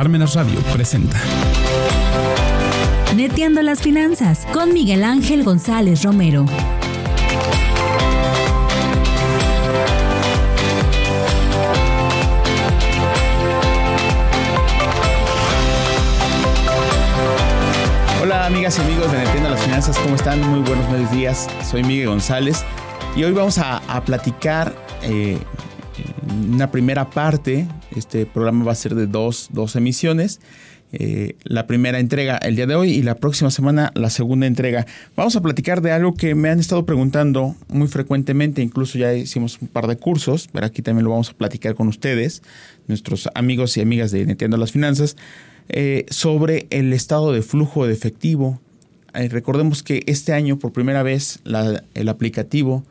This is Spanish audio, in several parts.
Parmenas Radio presenta. Neteando las finanzas con Miguel Ángel González Romero. Hola amigas y amigos de Neteando las Finanzas, ¿cómo están? Muy buenos días, soy Miguel González y hoy vamos a, platicar eh, una primera parte, este programa va a ser de dos, dos emisiones. Eh, la primera entrega el día de hoy y la próxima semana la segunda entrega. Vamos a platicar de algo que me han estado preguntando muy frecuentemente, incluso ya hicimos un par de cursos, pero aquí también lo vamos a platicar con ustedes, nuestros amigos y amigas de Netiendo las Finanzas, eh, sobre el estado de flujo de efectivo. Eh, recordemos que este año por primera vez el aplicativo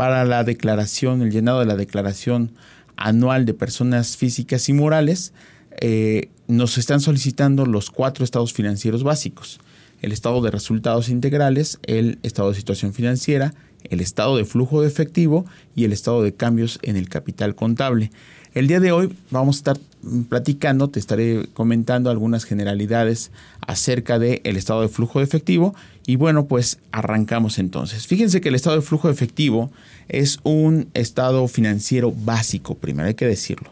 para la declaración, el llenado de la declaración anual de personas físicas y morales, eh, nos están solicitando los cuatro estados financieros básicos. El estado de resultados integrales, el estado de situación financiera, el estado de flujo de efectivo y el estado de cambios en el capital contable. El día de hoy vamos a estar platicando, te estaré comentando algunas generalidades acerca del estado de flujo de efectivo y bueno, pues arrancamos entonces. Fíjense que el estado de flujo de efectivo es un estado financiero básico, primero hay que decirlo.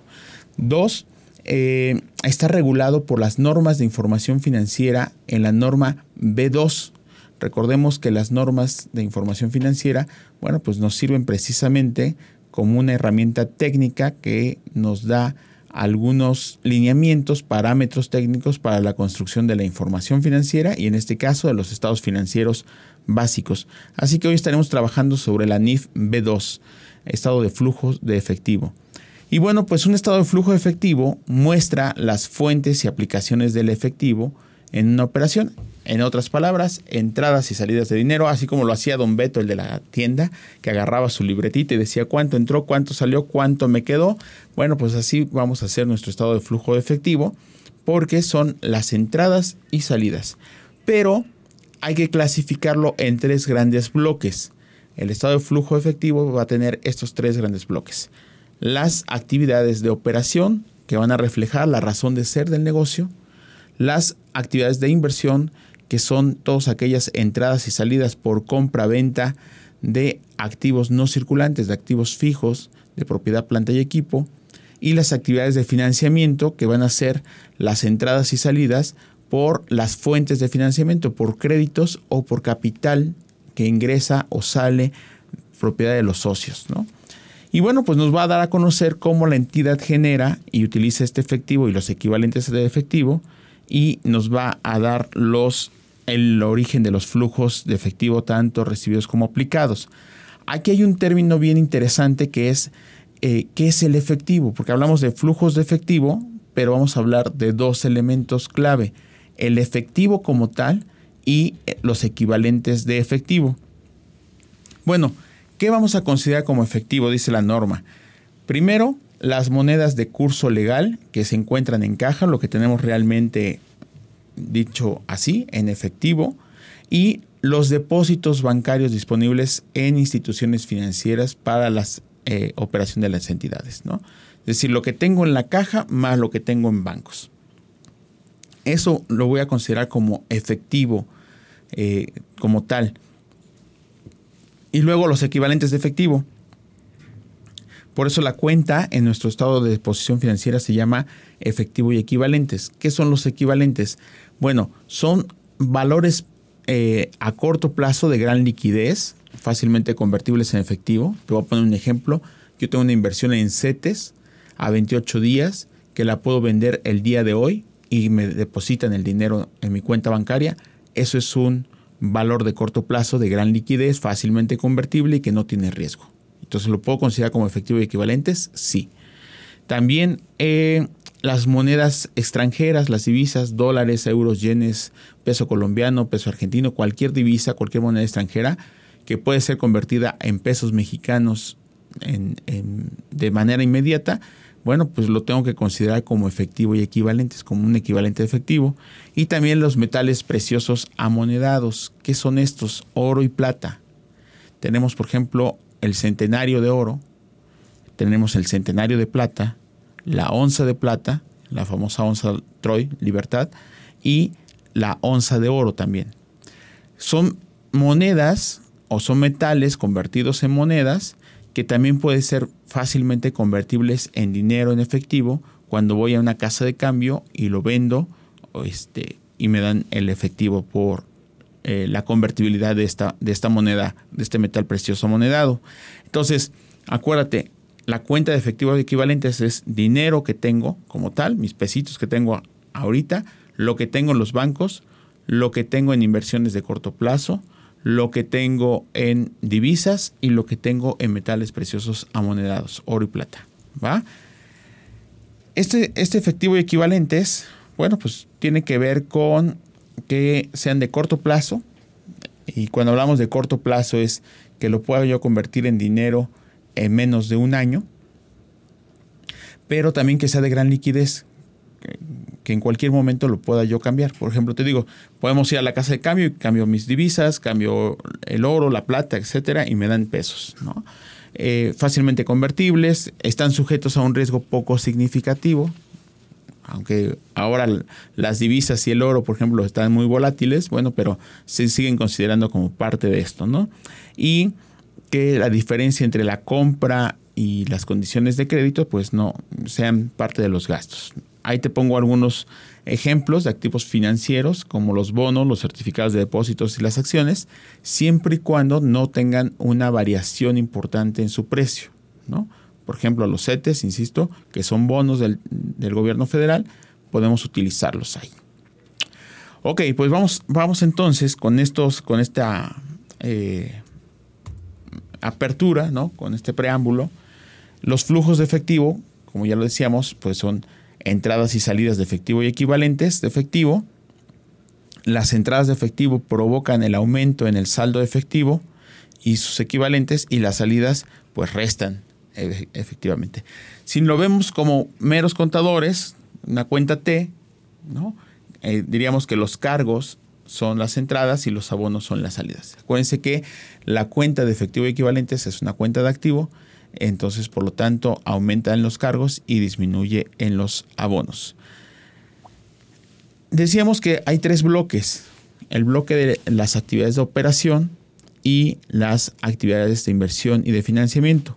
Dos, eh, está regulado por las normas de información financiera en la norma B2. Recordemos que las normas de información financiera, bueno, pues nos sirven precisamente como una herramienta técnica que nos da algunos lineamientos, parámetros técnicos para la construcción de la información financiera y en este caso de los estados financieros básicos. Así que hoy estaremos trabajando sobre la NIF B2, estado de flujo de efectivo. Y bueno, pues un estado de flujo de efectivo muestra las fuentes y aplicaciones del efectivo en una operación. En otras palabras, entradas y salidas de dinero, así como lo hacía don Beto, el de la tienda, que agarraba su libretita y decía cuánto entró, cuánto salió, cuánto me quedó. Bueno, pues así vamos a hacer nuestro estado de flujo de efectivo, porque son las entradas y salidas. Pero hay que clasificarlo en tres grandes bloques. El estado de flujo efectivo va a tener estos tres grandes bloques. Las actividades de operación, que van a reflejar la razón de ser del negocio. Las actividades de inversión, que son todas aquellas entradas y salidas por compra-venta de activos no circulantes, de activos fijos, de propiedad, planta y equipo, y las actividades de financiamiento, que van a ser las entradas y salidas por las fuentes de financiamiento, por créditos o por capital que ingresa o sale propiedad de los socios. Y bueno, pues nos va a dar a conocer cómo la entidad genera y utiliza este efectivo y los equivalentes de efectivo y nos va a dar los el origen de los flujos de efectivo tanto recibidos como aplicados. Aquí hay un término bien interesante que es eh, qué es el efectivo, porque hablamos de flujos de efectivo, pero vamos a hablar de dos elementos clave, el efectivo como tal y eh, los equivalentes de efectivo. Bueno, ¿qué vamos a considerar como efectivo? Dice la norma. Primero, las monedas de curso legal que se encuentran en caja, lo que tenemos realmente dicho así, en efectivo, y los depósitos bancarios disponibles en instituciones financieras para la eh, operación de las entidades. ¿no? Es decir, lo que tengo en la caja más lo que tengo en bancos. Eso lo voy a considerar como efectivo, eh, como tal. Y luego los equivalentes de efectivo. Por eso la cuenta en nuestro estado de disposición financiera se llama efectivo y equivalentes. ¿Qué son los equivalentes? Bueno, son valores eh, a corto plazo de gran liquidez, fácilmente convertibles en efectivo. Te voy a poner un ejemplo. Yo tengo una inversión en CETES a 28 días que la puedo vender el día de hoy y me depositan el dinero en mi cuenta bancaria. Eso es un valor de corto plazo de gran liquidez, fácilmente convertible y que no tiene riesgo. Entonces, ¿lo puedo considerar como efectivo y equivalentes? Sí. También eh, las monedas extranjeras, las divisas, dólares, euros, yenes, peso colombiano, peso argentino, cualquier divisa, cualquier moneda extranjera que puede ser convertida en pesos mexicanos de manera inmediata, bueno, pues lo tengo que considerar como efectivo y equivalentes, como un equivalente efectivo. Y también los metales preciosos amonedados. ¿Qué son estos? Oro y plata. Tenemos, por ejemplo, el centenario de oro, tenemos el centenario de plata, la onza de plata, la famosa onza Troy, libertad, y la onza de oro también. Son monedas o son metales convertidos en monedas que también pueden ser fácilmente convertibles en dinero en efectivo cuando voy a una casa de cambio y lo vendo este, y me dan el efectivo por eh, la convertibilidad de esta, de esta moneda, de este metal precioso monedado. Entonces, acuérdate, la cuenta de efectivo de equivalentes es dinero que tengo como tal, mis pesitos que tengo ahorita, lo que tengo en los bancos, lo que tengo en inversiones de corto plazo, lo que tengo en divisas y lo que tengo en metales preciosos amonedados, oro y plata. ¿va? Este, este efectivo y equivalentes, bueno, pues tiene que ver con que sean de corto plazo. Y cuando hablamos de corto plazo es que lo pueda yo convertir en dinero en menos de un año. Pero también que sea de gran liquidez, que en cualquier momento lo pueda yo cambiar. Por ejemplo, te digo, podemos ir a la casa de cambio y cambio mis divisas, cambio el oro, la plata, etcétera, y me dan pesos. Eh, fácilmente convertibles, están sujetos a un riesgo poco significativo, aunque ahora las divisas y el oro, por ejemplo, están muy volátiles, bueno, pero se siguen considerando como parte de esto, ¿no? Y que la diferencia entre la compra y las condiciones de crédito, pues no sean parte de los gastos. Ahí te pongo algunos ejemplos de activos financieros como los bonos, los certificados de depósitos y las acciones, siempre y cuando no tengan una variación importante en su precio. ¿no? Por ejemplo, los CETES, insisto, que son bonos del, gobierno federal, podemos utilizarlos ahí. Ok, pues vamos, vamos entonces con estos, con esta eh, apertura, ¿no? Con este preámbulo. Los flujos de efectivo, como ya lo decíamos, pues son entradas y salidas de efectivo y equivalentes de efectivo. Las entradas de efectivo provocan el aumento en el saldo de efectivo y sus equivalentes y las salidas pues restan efectivamente. Si lo vemos como meros contadores, una cuenta T, ¿no? Eh, diríamos que los cargos son las entradas y los abonos son las salidas. Acuérdense que la cuenta de efectivo equivalentes es una cuenta de activo entonces por lo tanto aumenta en los cargos y disminuye en los abonos. Decíamos que hay tres bloques, el bloque de las actividades de operación y las actividades de inversión y de financiamiento.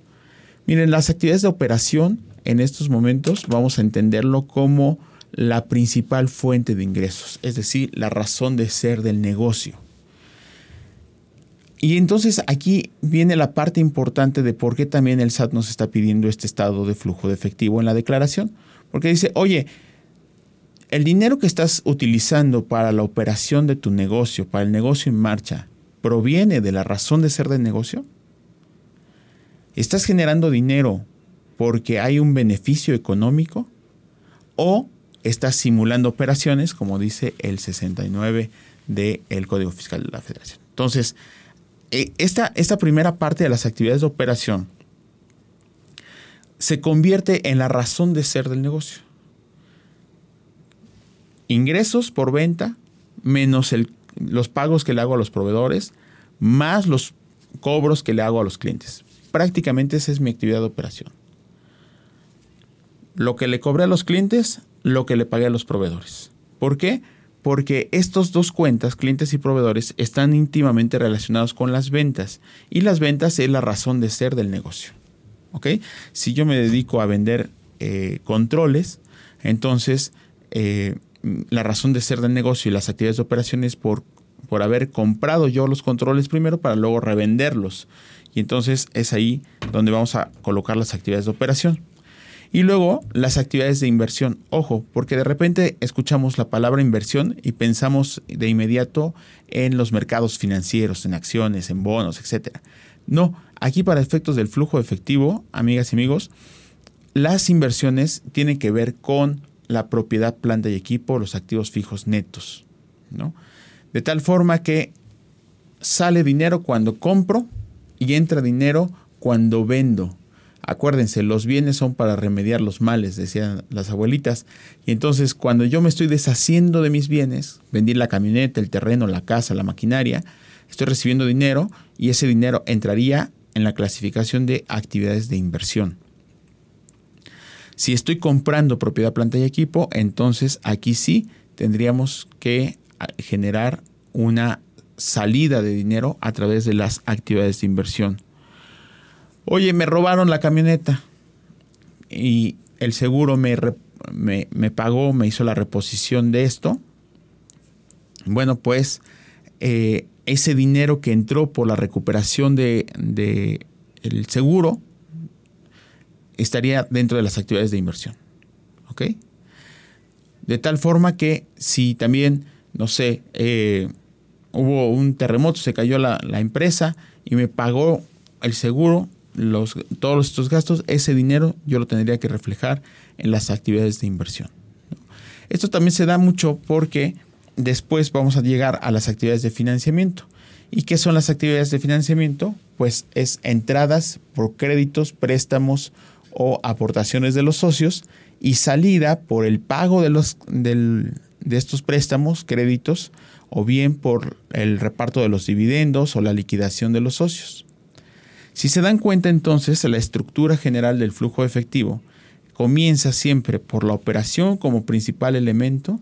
Miren, las actividades de operación en estos momentos vamos a entenderlo como la principal fuente de ingresos, es decir, la razón de ser del negocio. Y entonces aquí viene la parte importante de por qué también el SAT nos está pidiendo este estado de flujo de efectivo en la declaración. Porque dice, oye, el dinero que estás utilizando para la operación de tu negocio, para el negocio en marcha, proviene de la razón de ser del negocio. ¿Estás generando dinero porque hay un beneficio económico? ¿O estás simulando operaciones, como dice el 69 del Código Fiscal de la Federación? Entonces, eh, esta, esta primera parte de las actividades de operación se convierte en la razón de ser del negocio. Ingresos por venta menos los pagos que le hago a los proveedores, más los cobros que le hago a los clientes. Prácticamente esa es mi actividad de operación. Lo que le cobré a los clientes, lo que le pagué a los proveedores. ¿Por qué? porque estos dos cuentas, clientes y proveedores, están íntimamente relacionados con las ventas y las ventas es la razón de ser del negocio. ¿ok? Si yo me dedico a vender eh, controles, entonces eh, la razón de ser del negocio y las actividades de operaciones por, por haber comprado yo los controles primero para luego revenderlos. Y entonces es ahí donde vamos a colocar las actividades de operación. Y luego las actividades de inversión. Ojo, porque de repente escuchamos la palabra inversión y pensamos de inmediato en los mercados financieros, en acciones, en bonos, etc. No, aquí para efectos del flujo efectivo, amigas y amigos, las inversiones tienen que ver con la propiedad, planta y equipo, los activos fijos netos. ¿no? De tal forma que sale dinero cuando compro y entra dinero cuando vendo. Acuérdense, los bienes son para remediar los males, decían las abuelitas. Y entonces cuando yo me estoy deshaciendo de mis bienes, vendí la camioneta, el terreno, la casa, la maquinaria, estoy recibiendo dinero y ese dinero entraría en la clasificación de actividades de inversión. Si estoy comprando propiedad, planta y equipo, entonces aquí sí tendríamos que generar una salida de dinero a través de las actividades de inversión. Oye, me robaron la camioneta y el seguro me, me, pagó, me hizo la reposición de esto. Bueno, pues eh, ese dinero que entró por la recuperación de, de el seguro estaría dentro de las actividades de inversión. ¿Ok? De tal forma que si también, no sé, eh, hubo un terremoto, se cayó la, empresa y me pagó el seguro, los, todos estos gastos, ese dinero yo lo tendría que reflejar en las actividades de inversión. Esto también se da mucho porque después vamos a llegar a las actividades de financiamiento. ¿Y qué son las actividades de financiamiento? Pues es entradas por créditos, préstamos o aportaciones de los socios y salida por el pago de, los, de estos préstamos, créditos, o bien por el reparto de los dividendos o la liquidación de los socios. Si se dan cuenta entonces, la estructura general del flujo efectivo comienza siempre por la operación como principal elemento,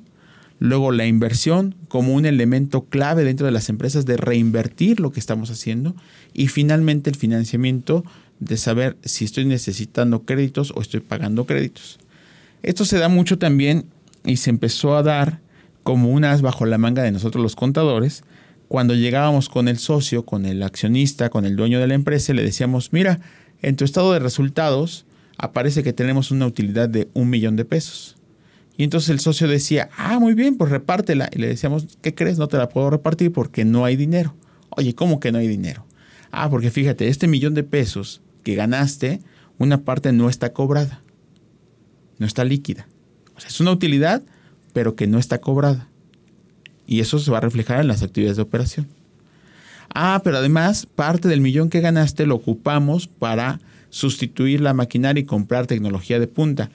luego la inversión como un elemento clave dentro de las empresas de reinvertir lo que estamos haciendo y finalmente el financiamiento de saber si estoy necesitando créditos o estoy pagando créditos. Esto se da mucho también y se empezó a dar como unas bajo la manga de nosotros los contadores, cuando llegábamos con el socio, con el accionista, con el dueño de la empresa, le decíamos, mira, en tu estado de resultados aparece que tenemos una utilidad de un millón de pesos. Y entonces el socio decía, ah, muy bien, pues repártela. Y le decíamos, ¿qué crees? No te la puedo repartir porque no hay dinero. Oye, ¿cómo que no hay dinero? Ah, porque fíjate, este millón de pesos que ganaste, una parte no está cobrada, no está líquida. O sea, es una utilidad, pero que no está cobrada. Y eso se va a reflejar en las actividades de operación. Ah, pero además parte del millón que ganaste lo ocupamos para sustituir la maquinaria y comprar tecnología de punta.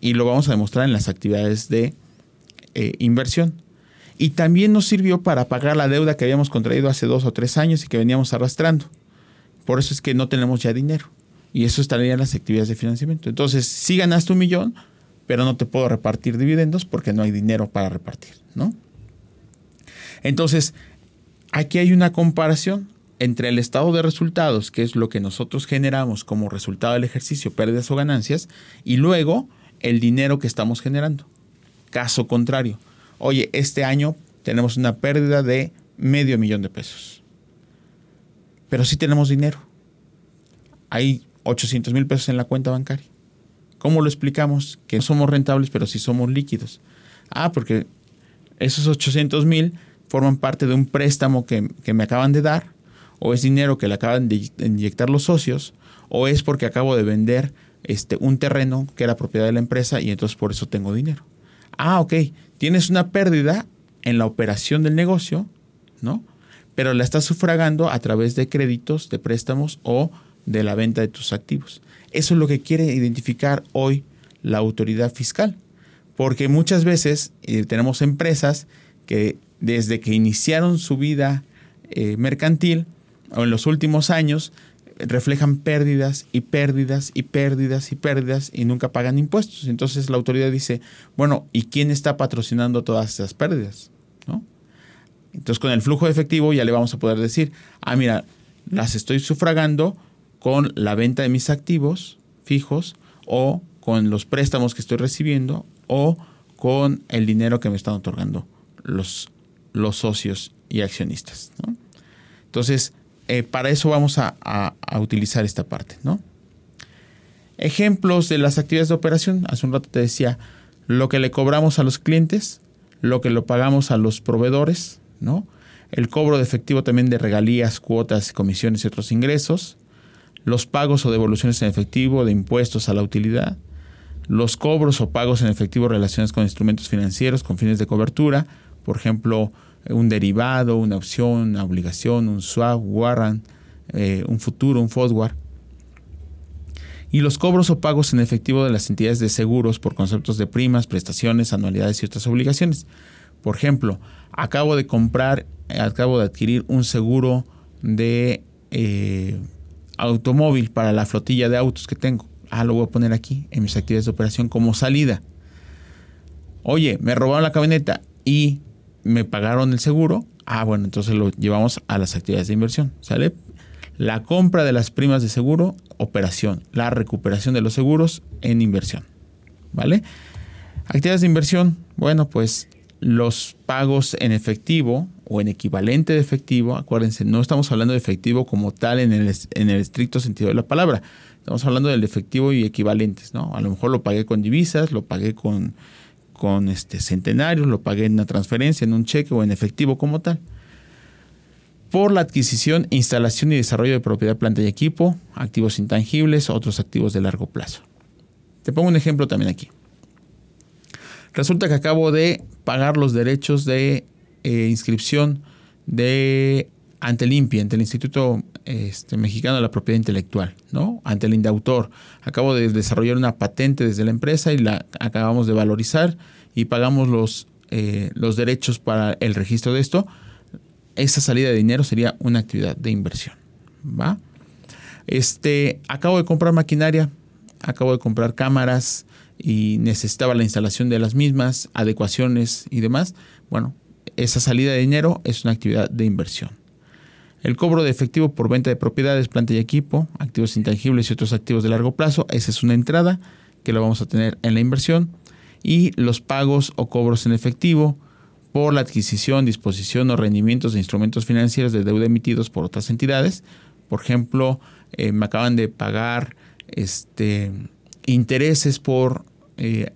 Y lo vamos a demostrar en las actividades de eh, inversión. Y también nos sirvió para pagar la deuda que habíamos contraído hace dos o tres años y que veníamos arrastrando. Por eso es que no tenemos ya dinero. Y eso estaría en las actividades de financiamiento. Entonces, sí ganaste un millón, pero no te puedo repartir dividendos porque no hay dinero para repartir, ¿no? Entonces, aquí hay una comparación entre el estado de resultados, que es lo que nosotros generamos como resultado del ejercicio, pérdidas o ganancias, y luego el dinero que estamos generando. Caso contrario, oye, este año tenemos una pérdida de medio millón de pesos pero sí tenemos dinero. Hay 800 mil pesos en la cuenta bancaria. ¿Cómo lo explicamos? Que no somos rentables, pero sí somos líquidos. Ah, porque esos 800 mil forman parte de un préstamo que, me acaban de dar, o es dinero que le acaban de inyectar los socios, o es porque acabo de vender este, un terreno que era propiedad de la empresa y entonces por eso tengo dinero. Ah, ok, tienes una pérdida en la operación del negocio, ¿no? pero la estás sufragando a través de créditos, de préstamos o de la venta de tus activos. Eso es lo que quiere identificar hoy la autoridad fiscal, porque muchas veces eh, tenemos empresas que desde que iniciaron su vida eh, mercantil o en los últimos años reflejan pérdidas y pérdidas y pérdidas y pérdidas y nunca pagan impuestos. Entonces la autoridad dice, bueno, ¿y quién está patrocinando todas esas pérdidas? ¿No? Entonces con el flujo de efectivo ya le vamos a poder decir, ah, mira, las estoy sufragando con la venta de mis activos fijos o con los préstamos que estoy recibiendo o con el dinero que me están otorgando los, los socios y accionistas. Entonces, eh, para eso vamos a, a, utilizar esta parte. ¿no? Ejemplos de las actividades de operación. Hace un rato te decía lo que le cobramos a los clientes, lo que lo pagamos a los proveedores, ¿no? El cobro de efectivo también de regalías, cuotas, comisiones y otros ingresos, los pagos o devoluciones en efectivo de impuestos a la utilidad, los cobros o pagos en efectivo relacionados con instrumentos financieros con fines de cobertura, por ejemplo, un derivado, una opción, una obligación, un swap, warrant, eh, un futuro, un forward. Y los cobros o pagos en efectivo de las entidades de seguros por conceptos de primas, prestaciones, anualidades y otras obligaciones. Por ejemplo, acabo de comprar, acabo de adquirir un seguro de eh, automóvil para la flotilla de autos que tengo. Ah, lo voy a poner aquí en mis actividades de operación como salida. Oye, me robaron la camioneta y me pagaron el seguro. Ah, bueno, entonces lo llevamos a las actividades de inversión. ¿Sale? La compra de las primas de seguro, operación. La recuperación de los seguros en inversión. ¿Vale? Actividades de inversión, bueno, pues los pagos en efectivo o en equivalente de efectivo, acuérdense, no estamos hablando de efectivo como tal en el, en el estricto sentido de la palabra, estamos hablando del efectivo y equivalentes, ¿no? A lo mejor lo pagué con divisas, lo pagué con, con este centenarios, lo pagué en una transferencia, en un cheque o en efectivo como tal. Por la adquisición, instalación y desarrollo de propiedad, planta y equipo, activos intangibles, otros activos de largo plazo. Te pongo un ejemplo también aquí. Resulta que acabo de pagar los derechos de eh, inscripción de ante el INPI, ante el Instituto este, Mexicano de la Propiedad Intelectual, ¿no? Ante el INDAUTOR. Acabo de desarrollar una patente desde la empresa y la acabamos de valorizar y pagamos los, eh, los derechos para el registro de esto. Esa salida de dinero sería una actividad de inversión, ¿va? Este, acabo de comprar maquinaria, acabo de comprar cámaras, y necesitaba la instalación de las mismas, adecuaciones y demás, bueno, esa salida de dinero es una actividad de inversión. El cobro de efectivo por venta de propiedades, planta y equipo, activos intangibles y otros activos de largo plazo, esa es una entrada que la vamos a tener en la inversión. Y los pagos o cobros en efectivo por la adquisición, disposición o rendimientos de instrumentos financieros de deuda emitidos por otras entidades. Por ejemplo, eh, me acaban de pagar este, intereses por eh,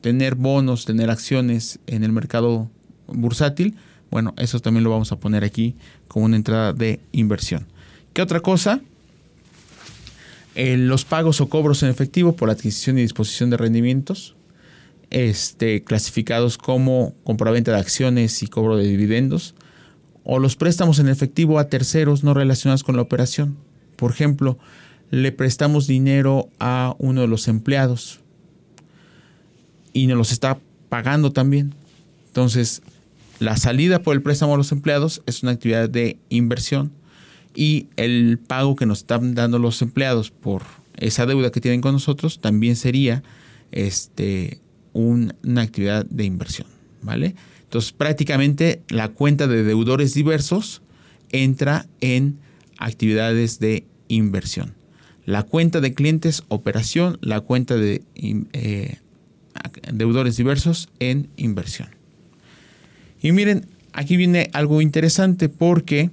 tener bonos, tener acciones en el mercado bursátil, bueno, eso también lo vamos a poner aquí como una entrada de inversión. ¿Qué otra cosa? Eh, los pagos o cobros en efectivo por adquisición y disposición de rendimientos, este, clasificados como compraventa de acciones y cobro de dividendos, o los préstamos en efectivo a terceros no relacionados con la operación. Por ejemplo, le prestamos dinero a uno de los empleados y nos los está pagando también. Entonces, la salida por el préstamo a los empleados es una actividad de inversión y el pago que nos están dando los empleados por esa deuda que tienen con nosotros también sería este, una actividad de inversión, ¿vale? Entonces, prácticamente la cuenta de deudores diversos entra en actividades de inversión la cuenta de clientes operación, la cuenta de eh, deudores diversos en inversión. Y miren, aquí viene algo interesante porque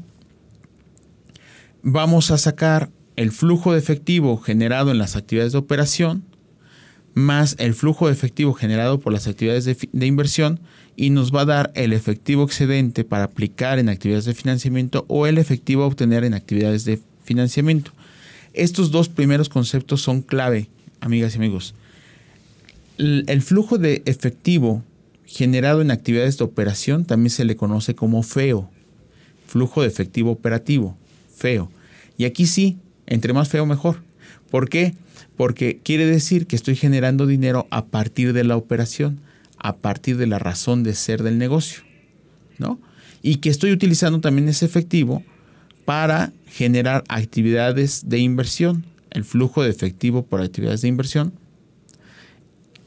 vamos a sacar el flujo de efectivo generado en las actividades de operación más el flujo de efectivo generado por las actividades de, inversión y nos va a dar el efectivo excedente para aplicar en actividades de financiamiento o el efectivo a obtener en actividades de financiamiento. Estos dos primeros conceptos son clave, amigas y amigos. El flujo de efectivo generado en actividades de operación también se le conoce como feo. Flujo de efectivo operativo, feo. Y aquí sí, entre más feo mejor. ¿Por qué? Porque quiere decir que estoy generando dinero a partir de la operación, a partir de la razón de ser del negocio, ¿no? Y que estoy utilizando también ese efectivo para generar actividades de inversión, el flujo de efectivo por actividades de inversión.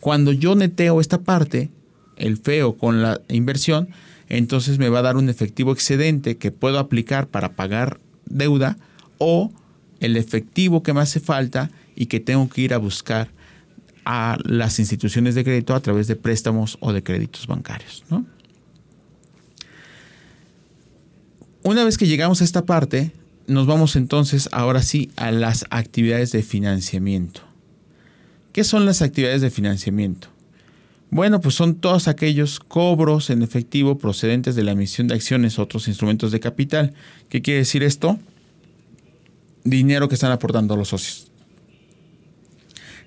Cuando yo neteo esta parte, el feo con la inversión, entonces me va a dar un efectivo excedente que puedo aplicar para pagar deuda o el efectivo que me hace falta y que tengo que ir a buscar a las instituciones de crédito a través de préstamos o de créditos bancarios. Una vez que llegamos a esta parte, nos vamos entonces ahora sí a las actividades de financiamiento. ¿Qué son las actividades de financiamiento? Bueno, pues son todos aquellos cobros en efectivo procedentes de la emisión de acciones o otros instrumentos de capital. ¿Qué quiere decir esto? Dinero que están aportando los socios.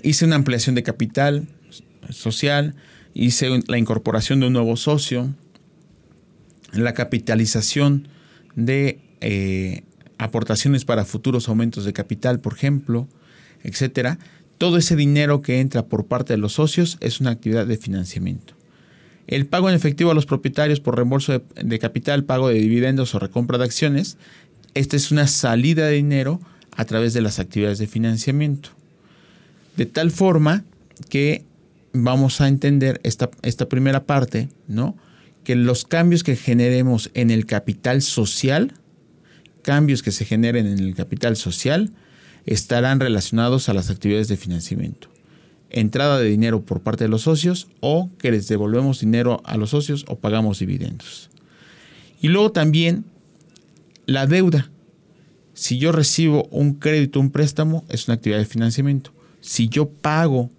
Hice una ampliación de capital social, hice la incorporación de un nuevo socio, la capitalización de eh, aportaciones para futuros aumentos de capital, por ejemplo, etcétera. Todo ese dinero que entra por parte de los socios es una actividad de financiamiento. El pago en efectivo a los propietarios por reembolso de, capital, pago de dividendos o recompra de acciones, esta es una salida de dinero a través de las actividades de financiamiento. De tal forma que vamos a entender esta, esta primera parte, ¿no? Que los cambios que generemos en el capital social, cambios que se generen en el capital social, estarán relacionados a las actividades de financiamiento. Entrada de dinero por parte de los socios o que les devolvemos dinero a los socios o pagamos dividendos. Y luego también la deuda. Si yo recibo un crédito, un préstamo, es una actividad de financiamiento. Si yo pago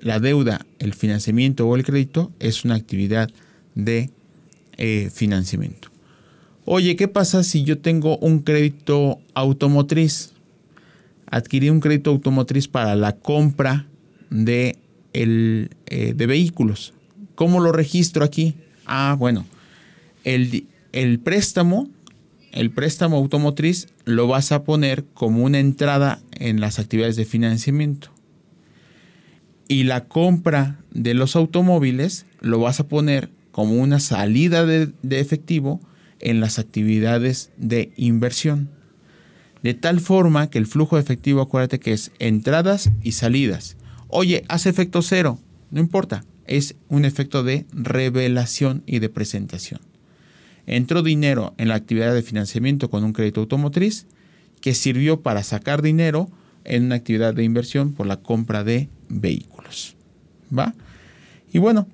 la deuda, el financiamiento o el crédito, es una actividad de eh, financiamiento. Oye, ¿qué pasa si yo tengo un crédito automotriz? Adquirí un crédito automotriz para la compra de, el, eh, de vehículos. ¿Cómo lo registro aquí? Ah, bueno, el, el préstamo el préstamo automotriz lo vas a poner como una entrada en las actividades de financiamiento. Y la compra de los automóviles lo vas a poner como una salida de, efectivo en las actividades de inversión. De tal forma que el flujo de efectivo, acuérdate que es entradas y salidas. Oye, hace efecto cero, no importa, es un efecto de revelación y de presentación entró dinero en la actividad de financiamiento con un crédito automotriz que sirvió para sacar dinero en una actividad de inversión por la compra de vehículos. ¿Va? Y bueno,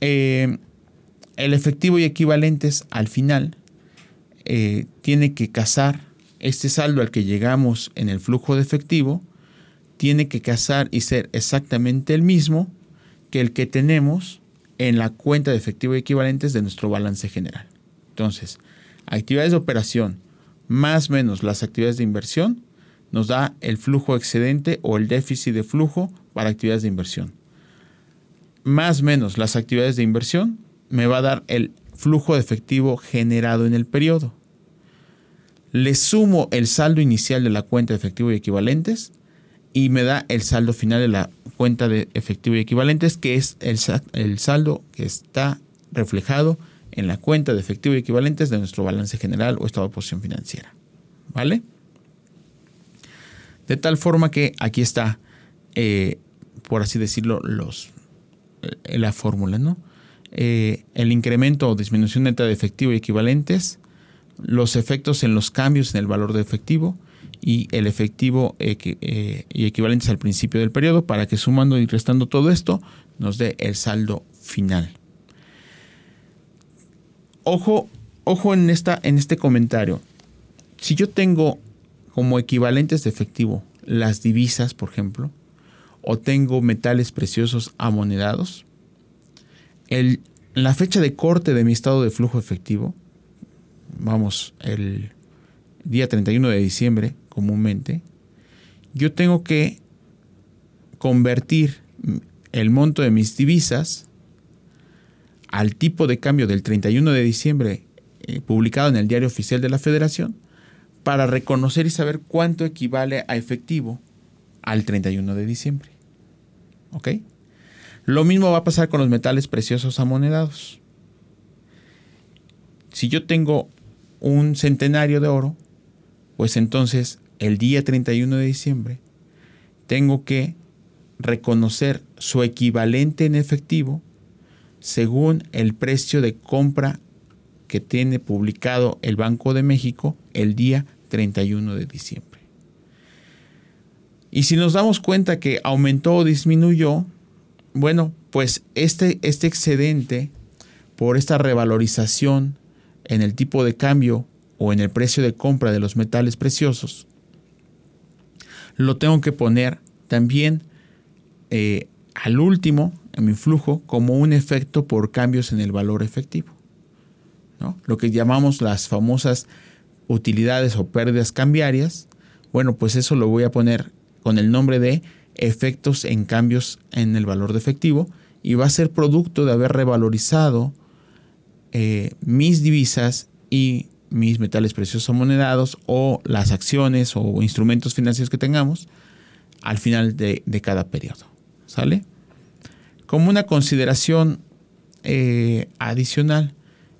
eh, el efectivo y equivalentes al final eh, tiene que casar este saldo al que llegamos en el flujo de efectivo, tiene que casar y ser exactamente el mismo que el que tenemos en la cuenta de efectivo equivalentes de nuestro balance general. Entonces, actividades de operación más menos las actividades de inversión nos da el flujo excedente o el déficit de flujo para actividades de inversión. Más menos las actividades de inversión me va a dar el flujo de efectivo generado en el periodo. Le sumo el saldo inicial de la cuenta de efectivo y equivalentes y me da el saldo final de la cuenta de efectivo y equivalentes, que es el, el saldo que está reflejado en la cuenta de efectivo y equivalentes de nuestro balance general o estado de posición financiera. ¿Vale? De tal forma que aquí está, eh, por así decirlo, los, eh, la fórmula, ¿no? Eh, el incremento o disminución neta de efectivo y equivalentes, los efectos en los cambios en el valor de efectivo y el efectivo y equivalentes al principio del periodo para que sumando y restando todo esto nos dé el saldo final ojo, ojo en, esta, en este comentario. Si yo tengo como equivalentes de efectivo las divisas, por ejemplo, o tengo metales preciosos amonedados, el, la fecha de corte de mi estado de flujo efectivo, vamos, el día 31 de diciembre comúnmente, yo tengo que convertir el monto de mis divisas al tipo de cambio del 31 de diciembre eh, publicado en el Diario Oficial de la Federación para reconocer y saber cuánto equivale a efectivo al 31 de diciembre. ¿Ok? Lo mismo va a pasar con los metales preciosos amonedados. Si yo tengo un centenario de oro, pues entonces el día 31 de diciembre tengo que reconocer su equivalente en efectivo según el precio de compra que tiene publicado el Banco de México el día 31 de diciembre. Y si nos damos cuenta que aumentó o disminuyó, bueno, pues este, este excedente por esta revalorización en el tipo de cambio o en el precio de compra de los metales preciosos, lo tengo que poner también eh, al último en mi flujo como un efecto por cambios en el valor efectivo. ¿no? Lo que llamamos las famosas utilidades o pérdidas cambiarias, bueno, pues eso lo voy a poner con el nombre de efectos en cambios en el valor de efectivo y va a ser producto de haber revalorizado eh, mis divisas y mis metales preciosos monedados o las acciones o instrumentos financieros que tengamos al final de, de cada periodo. ¿Sale? Como una consideración eh, adicional,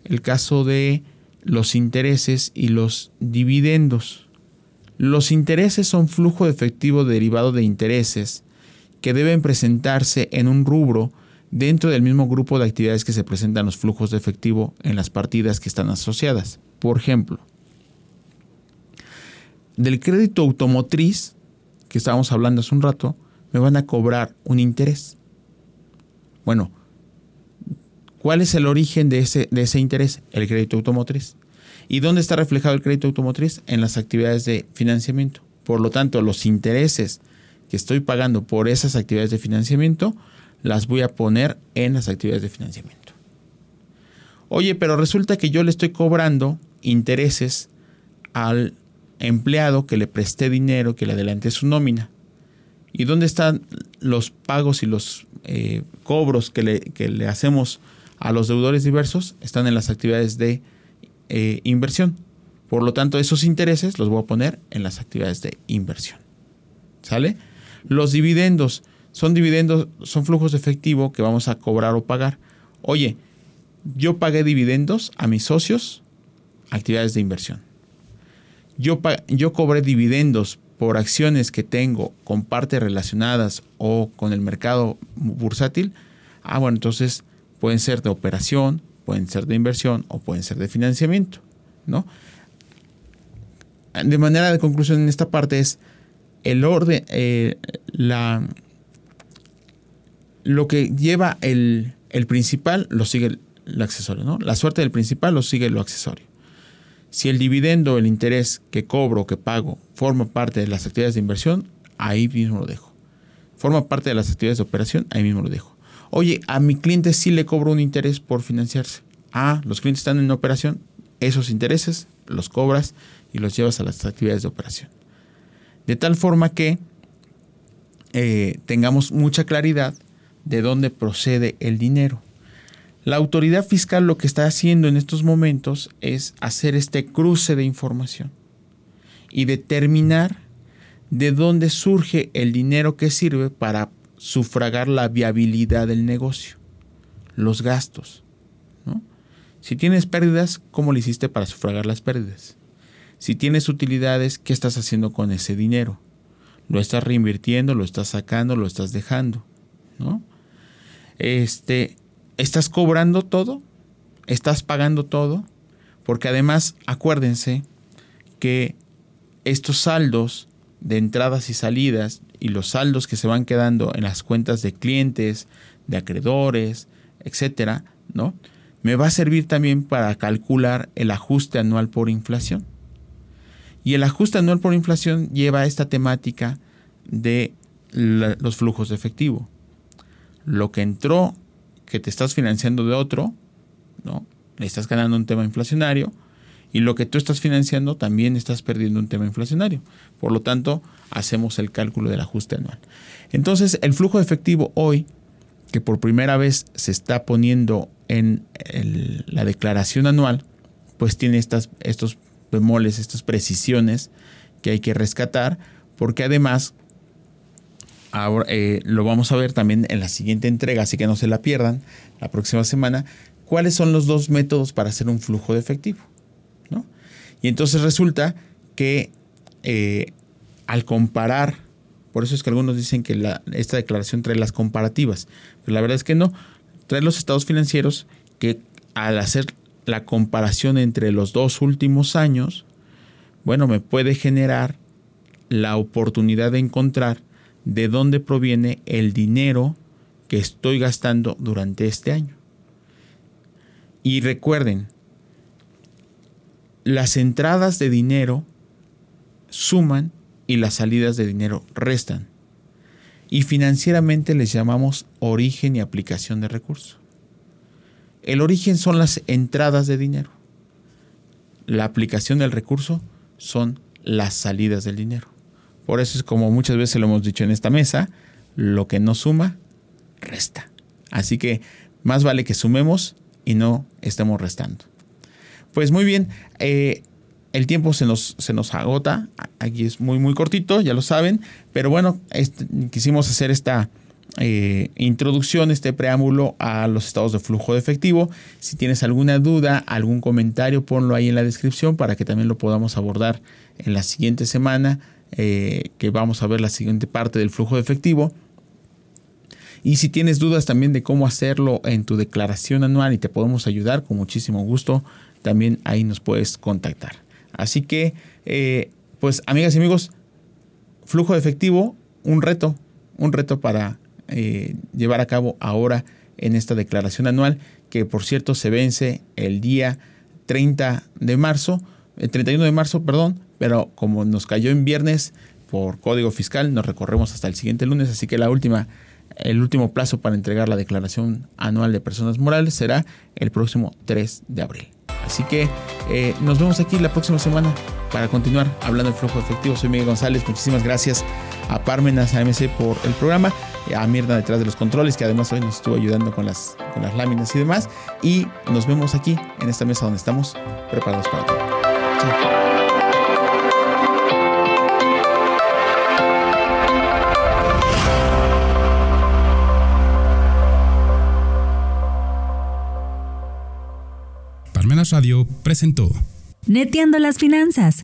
el caso de los intereses y los dividendos. Los intereses son flujo de efectivo derivado de intereses que deben presentarse en un rubro dentro del mismo grupo de actividades que se presentan los flujos de efectivo en las partidas que están asociadas. Por ejemplo, del crédito automotriz, que estábamos hablando hace un rato, me van a cobrar un interés. Bueno, ¿cuál es el origen de ese, de ese interés? El crédito automotriz. ¿Y dónde está reflejado el crédito automotriz? En las actividades de financiamiento. Por lo tanto, los intereses que estoy pagando por esas actividades de financiamiento las voy a poner en las actividades de financiamiento. Oye, pero resulta que yo le estoy cobrando intereses al empleado que le presté dinero, que le adelanté su nómina. ¿Y dónde están los pagos y los eh, cobros que le, que le, hacemos a los deudores diversos? Están en las actividades de eh, inversión. Por lo tanto, esos intereses los voy a poner en las actividades de inversión. ¿Sale? Los dividendos son dividendos, son flujos de efectivo que vamos a cobrar o pagar. Oye, yo pagué dividendos a mis socios, actividades de inversión. Yo, yo cobré dividendos por acciones que tengo con partes relacionadas o con el mercado bursátil. Ah, bueno, entonces pueden ser de operación, pueden ser de inversión o pueden ser de financiamiento, ¿no? De manera de conclusión en esta parte es el orden, eh, la, lo que lleva el, principal lo sigue el, accesorio, ¿no? La suerte del principal lo sigue lo accesorio. Si el dividendo, el interés que cobro, que pago, forma parte de las actividades de inversión, ahí mismo lo dejo. Forma parte de las actividades de operación, ahí mismo lo dejo. Oye, a mi cliente sí le cobro un interés por financiarse. Ah, los clientes están en operación, esos intereses los cobras y los llevas a las actividades de operación. De tal forma que eh, tengamos mucha claridad de dónde procede el dinero. La autoridad fiscal lo que está haciendo en estos momentos es hacer este cruce de información y determinar de dónde surge el dinero que sirve para sufragar la viabilidad del negocio, los gastos. Si tienes pérdidas, ¿cómo le hiciste para sufragar las pérdidas? Si tienes utilidades, ¿qué estás haciendo con ese dinero? ¿Lo estás reinvirtiendo, lo estás sacando, lo estás dejando? ¿no? Este, estás cobrando todo, estás pagando todo, porque además acuérdense que estos saldos de entradas y salidas y los saldos que se van quedando en las cuentas de clientes, de acreedores, etcétera, ¿no? Me va a servir también para calcular el ajuste anual por inflación. Y el ajuste anual por inflación lleva esta temática de los flujos de efectivo lo que entró que te estás financiando de otro, ¿no? Le estás ganando un tema inflacionario y lo que tú estás financiando también estás perdiendo un tema inflacionario. Por lo tanto, hacemos el cálculo del ajuste anual. Entonces, el flujo de efectivo hoy, que por primera vez se está poniendo en la declaración anual, pues tiene estas, estos bemoles, estas precisiones que hay que rescatar, porque además Ahora eh, lo vamos a ver también en la siguiente entrega, así que no se la pierdan la próxima semana. ¿Cuáles son los dos métodos para hacer un flujo de efectivo? ¿no? Y entonces resulta que eh, al comparar, por eso es que algunos dicen que esta declaración trae las comparativas, pero la verdad es que no, trae los estados financieros que al hacer la comparación entre los dos últimos años, bueno, me puede generar la oportunidad de encontrar de dónde proviene el dinero que estoy gastando durante este año. Y recuerden, las entradas de dinero suman y las salidas de dinero restan. Y financieramente les llamamos origen y aplicación de recursos. El origen son las entradas de dinero. La aplicación del recurso son las salidas del dinero. Por eso es como muchas veces lo hemos dicho en esta mesa, lo que no suma, resta. Así que más vale que sumemos y no estemos restando. Pues muy bien, eh, el tiempo se nos, se nos agota, aquí es muy muy cortito, ya lo saben, pero bueno, quisimos hacer esta eh, introducción, este preámbulo a los estados de flujo de efectivo. Si tienes alguna duda, algún comentario, ponlo ahí en la descripción para que también lo podamos abordar en la siguiente semana eh, que vamos a ver la siguiente parte del flujo de efectivo. Y si tienes dudas también de cómo hacerlo en tu declaración anual y te podemos ayudar, con muchísimo gusto, también ahí nos puedes contactar. Así que, eh, pues amigas y amigos, flujo de efectivo, un reto, un reto para eh, llevar a cabo ahora en esta declaración anual, que por cierto se vence el día 30 de marzo, el 31 de marzo, perdón, pero como nos cayó en viernes por código fiscal, nos recorremos hasta el siguiente lunes, así que la última, el último plazo para entregar la declaración anual de personas morales será el próximo 3 de abril. Así que eh, nos vemos aquí la próxima semana para continuar hablando del flujo efectivo. Soy Miguel González, muchísimas gracias a Parmenas AMC por el programa, a Mirna detrás de los controles, que además hoy nos estuvo ayudando con las, con las láminas y demás. Y nos vemos aquí en esta mesa donde estamos preparados para todo. Chao. Radio presentó. Neteando las finanzas